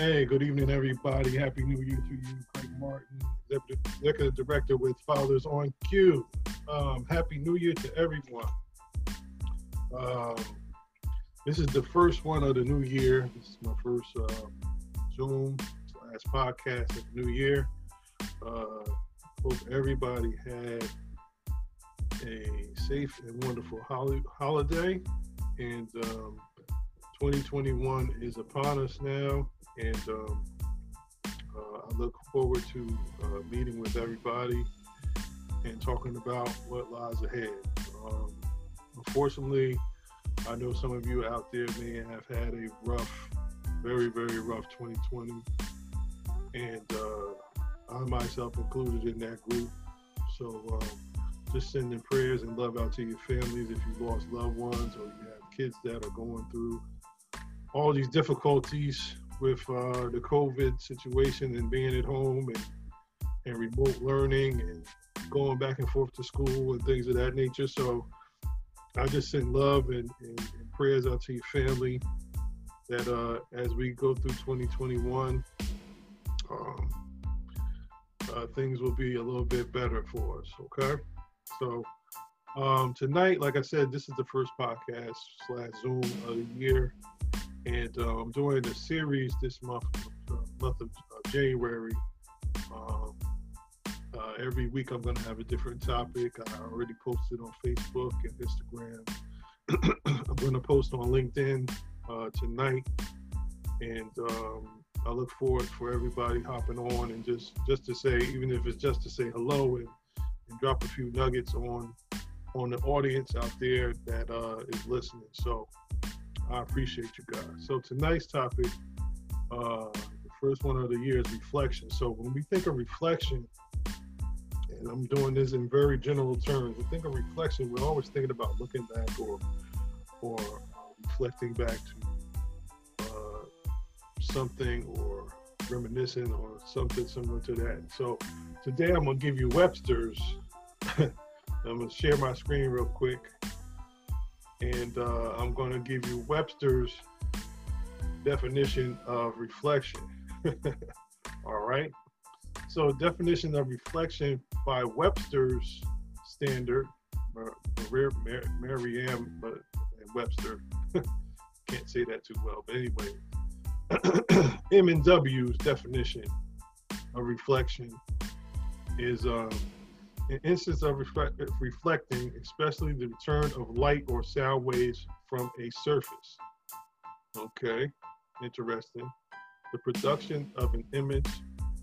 Hey, good evening, everybody. Happy New Year to you, Craig Martin, Executive Director with Fathers on Cue. Um, happy New Year to everyone. Um, this is the first one of the new year. This is my first uh, Zoom slash podcast of the new year. Uh, hope everybody had a safe and wonderful holiday. And um, 2021 is upon us now and um, uh, I look forward to uh, meeting with everybody and talking about what lies ahead. Um, unfortunately, I know some of you out there may have had a rough, very, very rough 2020, and uh, I myself included in that group. So um, just sending prayers and love out to your families if you lost loved ones or you have kids that are going through all these difficulties with uh, the COVID situation and being at home and, and remote learning and going back and forth to school and things of that nature. So I just send love and, and, and prayers out to your family that uh, as we go through 2021, um, uh, things will be a little bit better for us. Okay. So um, tonight, like I said, this is the first podcast slash Zoom of the year and uh, I'm doing a series this month, uh, month of uh, January. Um, uh, every week I'm going to have a different topic. I already posted on Facebook and Instagram. I'm going to post on LinkedIn uh, tonight, and um, I look forward for everybody hopping on and just just to say, even if it's just to say hello and, and drop a few nuggets on on the audience out there that is listening. So I appreciate you guys. So tonight's topic, uh, the first one of the year is reflection. So when we think of reflection, and I'm doing this in very general terms, we think of reflection, we're always thinking about looking back or or uh, reflecting back to uh, something or reminiscing or something similar to that. So today I'm gonna give you Webster's. I'm gonna share my screen real quick and uh, I'm going to give you Webster's definition of reflection. All right. So, definition of reflection by Webster's standard, Merriam, but Webster can't say that too well. But anyway, M and W's definition of reflection is um, an instance of reflect, reflecting, especially the return of light or sound waves from a surface. Okay, interesting. The production of an image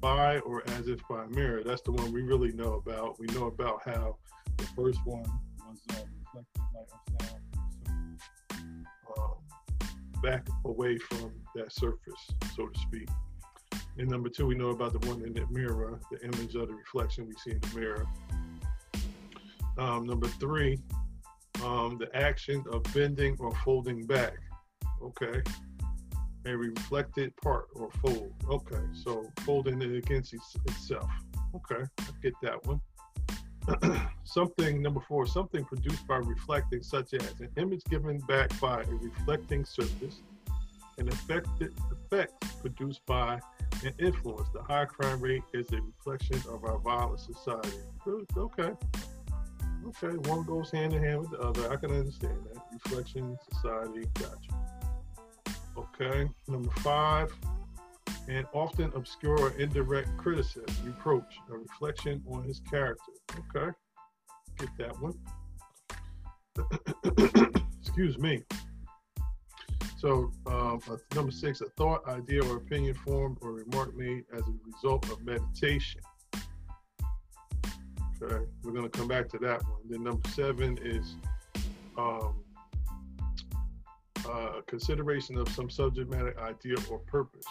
by or as if by a mirror. That's the one we really know about. We know about how the first one was uh, reflecting light or sound so, um, back away from that surface, so to speak. And number two, we know about the one in the mirror, the image of the reflection we see in the mirror. Um, number three, um, the action of bending or folding back. Okay. A reflected part or fold. Okay. So folding it against itself. Okay. I get that one. something, number four, something produced by reflecting, such as an image given back by a reflecting surface, an affected effect produced by an influence. The high crime rate is a reflection of our violent society. Okay. Okay, one goes hand in hand with the other. I can understand that. Reflection, society, gotcha. Okay, number five, and often obscure or indirect criticism, reproach, a reflection on his character. Okay, get that one. Excuse me. So, um, number six, a thought, idea, or opinion formed or remark made as a result of meditation. Okay, we're gonna come back to that one. Then number seven is um, uh, consideration of some subject matter, idea, or purpose.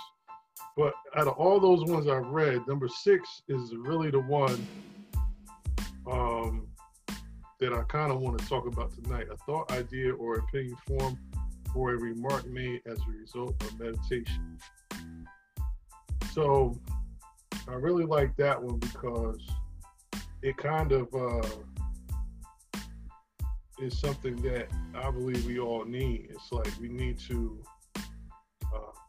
But out of all those ones I've read, number six is really the one um, that I kind of want to talk about tonight. A thought, idea, or opinion form, or a remark made as a result of meditation. So I really like that one because it kind of uh, is something that I believe we all need. It's like we need to uh,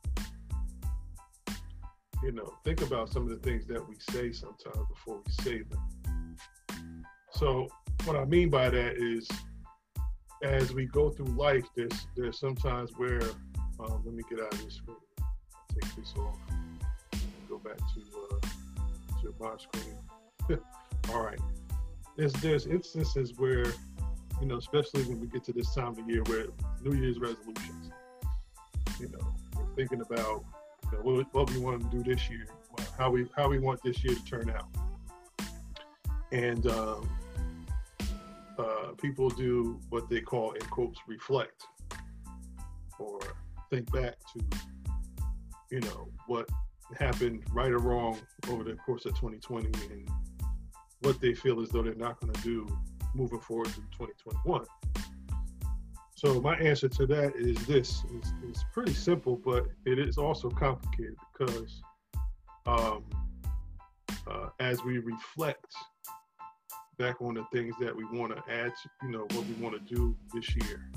you know, think about some of the things that we say sometimes before we say them. So what I mean by that is, as we go through life, there's there's sometimes where, um, let me get out of this screen, take this off, go back to uh, to my screen. All right, there's there's instances where, you know, especially when we get to this time of year where New Year's resolutions, you know, we're thinking about you know, what, what we want to do this year, how we how we want this year to turn out, and um, uh, people do what they call in quotes reflect or think back to you know what happened right or wrong over the course of 2020 and what they feel as though they're not going to do moving forward to 2021 so my answer to that is this it's, it's pretty simple but it is also complicated because um, uh, as we reflect back on the things that we want to add, to, you know, what we want to do this year.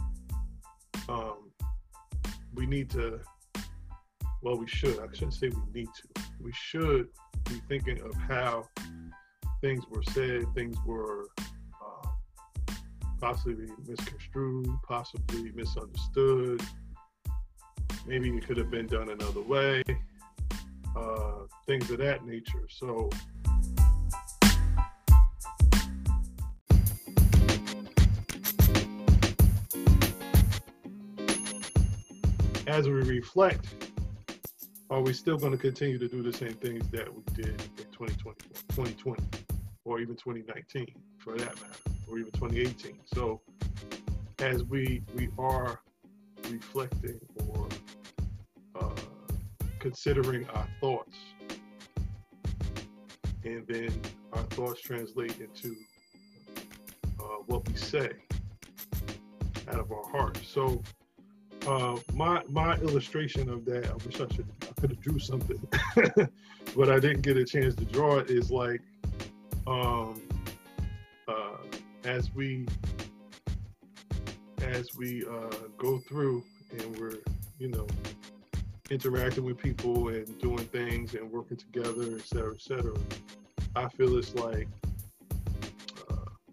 Um, we need to, well, we should, I shouldn't say we need to, we should be thinking of how things were said, things were uh, possibly misconstrued, possibly misunderstood. Maybe it could have been done another way, uh, things of that nature. So, as we reflect, are we still going to continue to do the same things that we did in 2020, 2020 or even 2019 for that matter, or even 2018? So as we we are reflecting or uh, considering our thoughts, and then our thoughts translate into uh, what we say out of our heart. So uh, my my illustration of that, I wish I should I could have drew something, but I didn't get a chance to draw it. Is like, um, uh, as we as we uh, go through and we're you know interacting with people and doing things and working together, et cetera, et cetera. I feel it's like uh,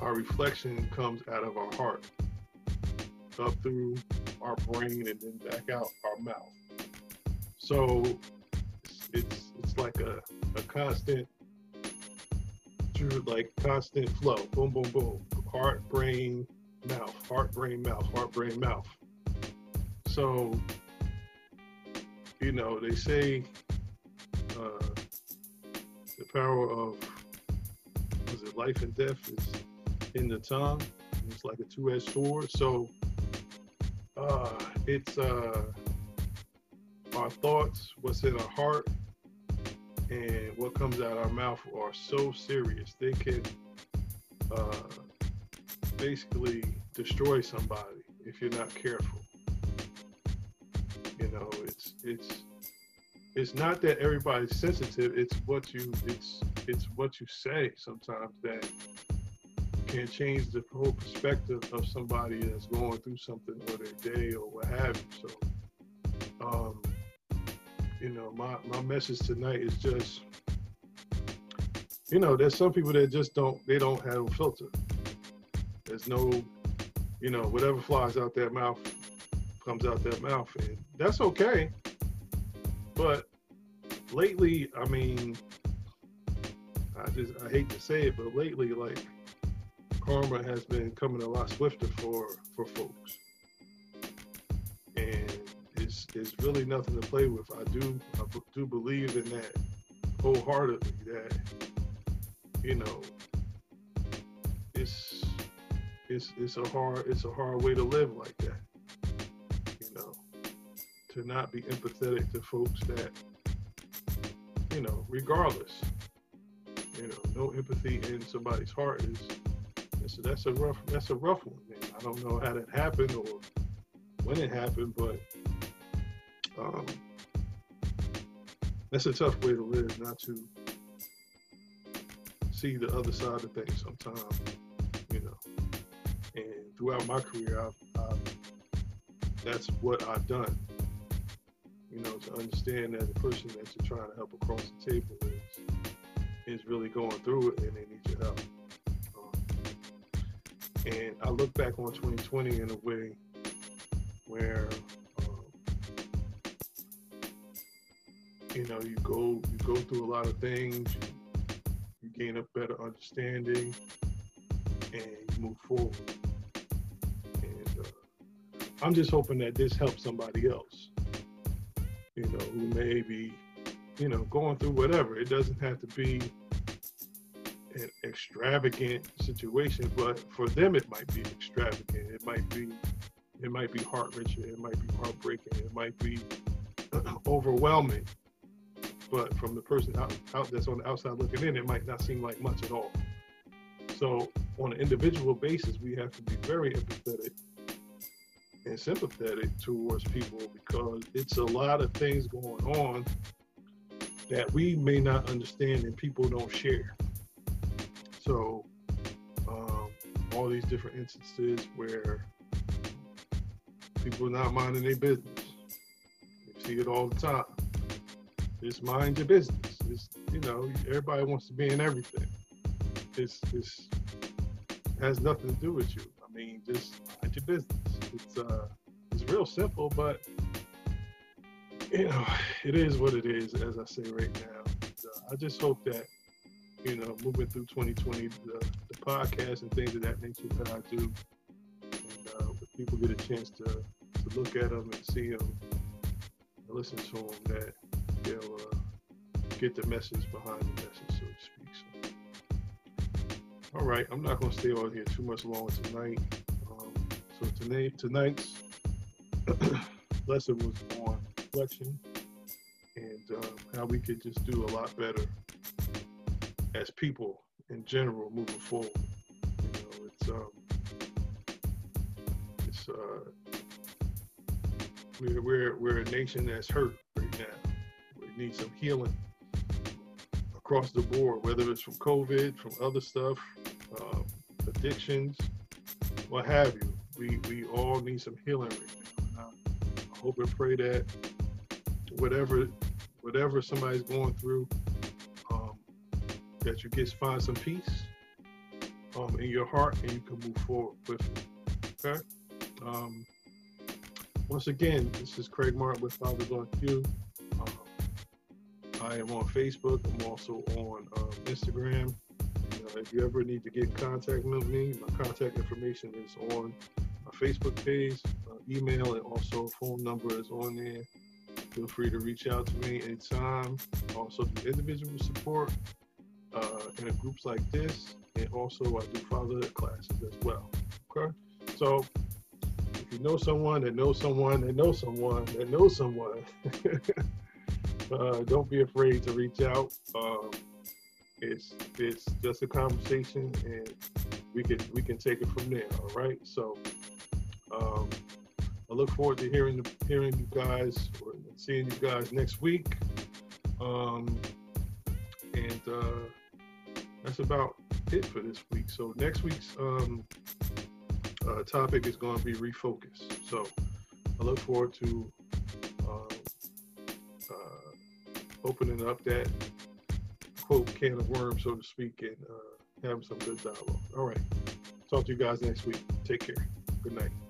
our reflection comes out of our heart up through our brain and then back out our mouth. So it's it's, it's like a, a constant through like constant flow. Boom, boom, boom. Heart, brain, mouth. Heart, brain, mouth. Heart, brain, mouth. So, you know, they say uh, the power of was it life and death is in the tongue. It's like a two-edged sword. So uh, it's uh, our thoughts, what's in our heart, and what comes out our mouth are so serious. They can uh, basically destroy somebody if you're not careful. You know, it's it's it's not that everybody's sensitive. It's what you it's it's what you say sometimes that can change the whole perspective of somebody that's going through something or their day or what have you. So, um, you know, my, my message tonight is just, you know, there's some people that just don't, they don't have a filter. There's no, you know, whatever flies out their mouth comes out their mouth. And that's okay. But lately, I mean, I just, I hate to say it, but lately, like, karma has been coming a lot swifter for for folks, and it's it's really nothing to play with. I do I do believe in that wholeheartedly. That you know, it's it's it's a hard it's a hard way to live like that. You know, to not be empathetic to folks that you know, regardless. You know, no empathy in somebody's heart is so that's a rough that's a rough one. Man. I don't know how that happened or when it happened, but um, that's a tough way to live, not to see the other side of things sometimes, you know. And throughout my career, I've, I've, that's what I've done. you know, to understand that the person that you're trying to help across the table is is really going through it and they and I look back on 2020 in a way where um, you know you go you go through a lot of things, you, you gain a better understanding, and you move forward. And uh, I'm just hoping that this helps somebody else, you know, who may be, you know, going through whatever. It doesn't have to be an extravagant situation, but for them it might be extravagant. It might be it might be heart wrenching, it might be heartbreaking, it might be overwhelming. But from the person out, out that's on the outside looking in, it might not seem like much at all. So on an individual basis, we have to be very empathetic and sympathetic towards people because it's a lot of things going on that we may not understand and people don't share. So, um, all these different instances where people are not minding their business. You see it all the time. Just mind your business. It's, you know, everybody wants to be in everything. It's, it's has nothing to do with you. I mean, just mind your business. It's uh, it's real simple, but you know, it is what it is. As I say right now, uh, I just hope that you know, moving through 2020, the, the podcast and things of that nature that I do, and uh, people get a chance to to look at them and see them, and listen to them, that they'll uh, get the message behind the message, so to speak. So, all right, I'm not going to stay on here too much longer tonight. Um, so tonight, tonight's lesson was on reflection and um, how we could just do a lot better as people in general moving forward. You know, it's um, it's uh, we're we're we're a nation that's hurt right now. We need some healing across the board, whether it's from COVID, from other stuff, um, addictions, what have you. We we all need some healing right now. I hope and pray that whatever whatever somebody's going through that you get find some peace um, in your heart and you can move forward with it. Okay. Um, once again, this is Craig Martin with Fathers on Cue. Um, I am on Facebook. I'm also on um, Instagram. Uh, if you ever need to get in contact with me, my contact information is on my Facebook page, uh, email, and also phone number is on there. Feel free to reach out to me anytime. Also, do individual support in groups like this, and also I do fatherhood classes as well. Okay, so if you know someone that knows someone that knows someone that knows someone, uh, don't be afraid to reach out. Um, it's it's just a conversation, and we can we can take it from there. All right, so. Um, I look forward to hearing hearing you guys or seeing you guys next week. Um, and uh, that's about it for this week. So next week's um, uh, topic is going to be refocus. So I look forward to um, uh, opening up that quote can of worms, so to speak, and uh, having some good dialogue. All right. Talk to you guys next week. Take care. Good night.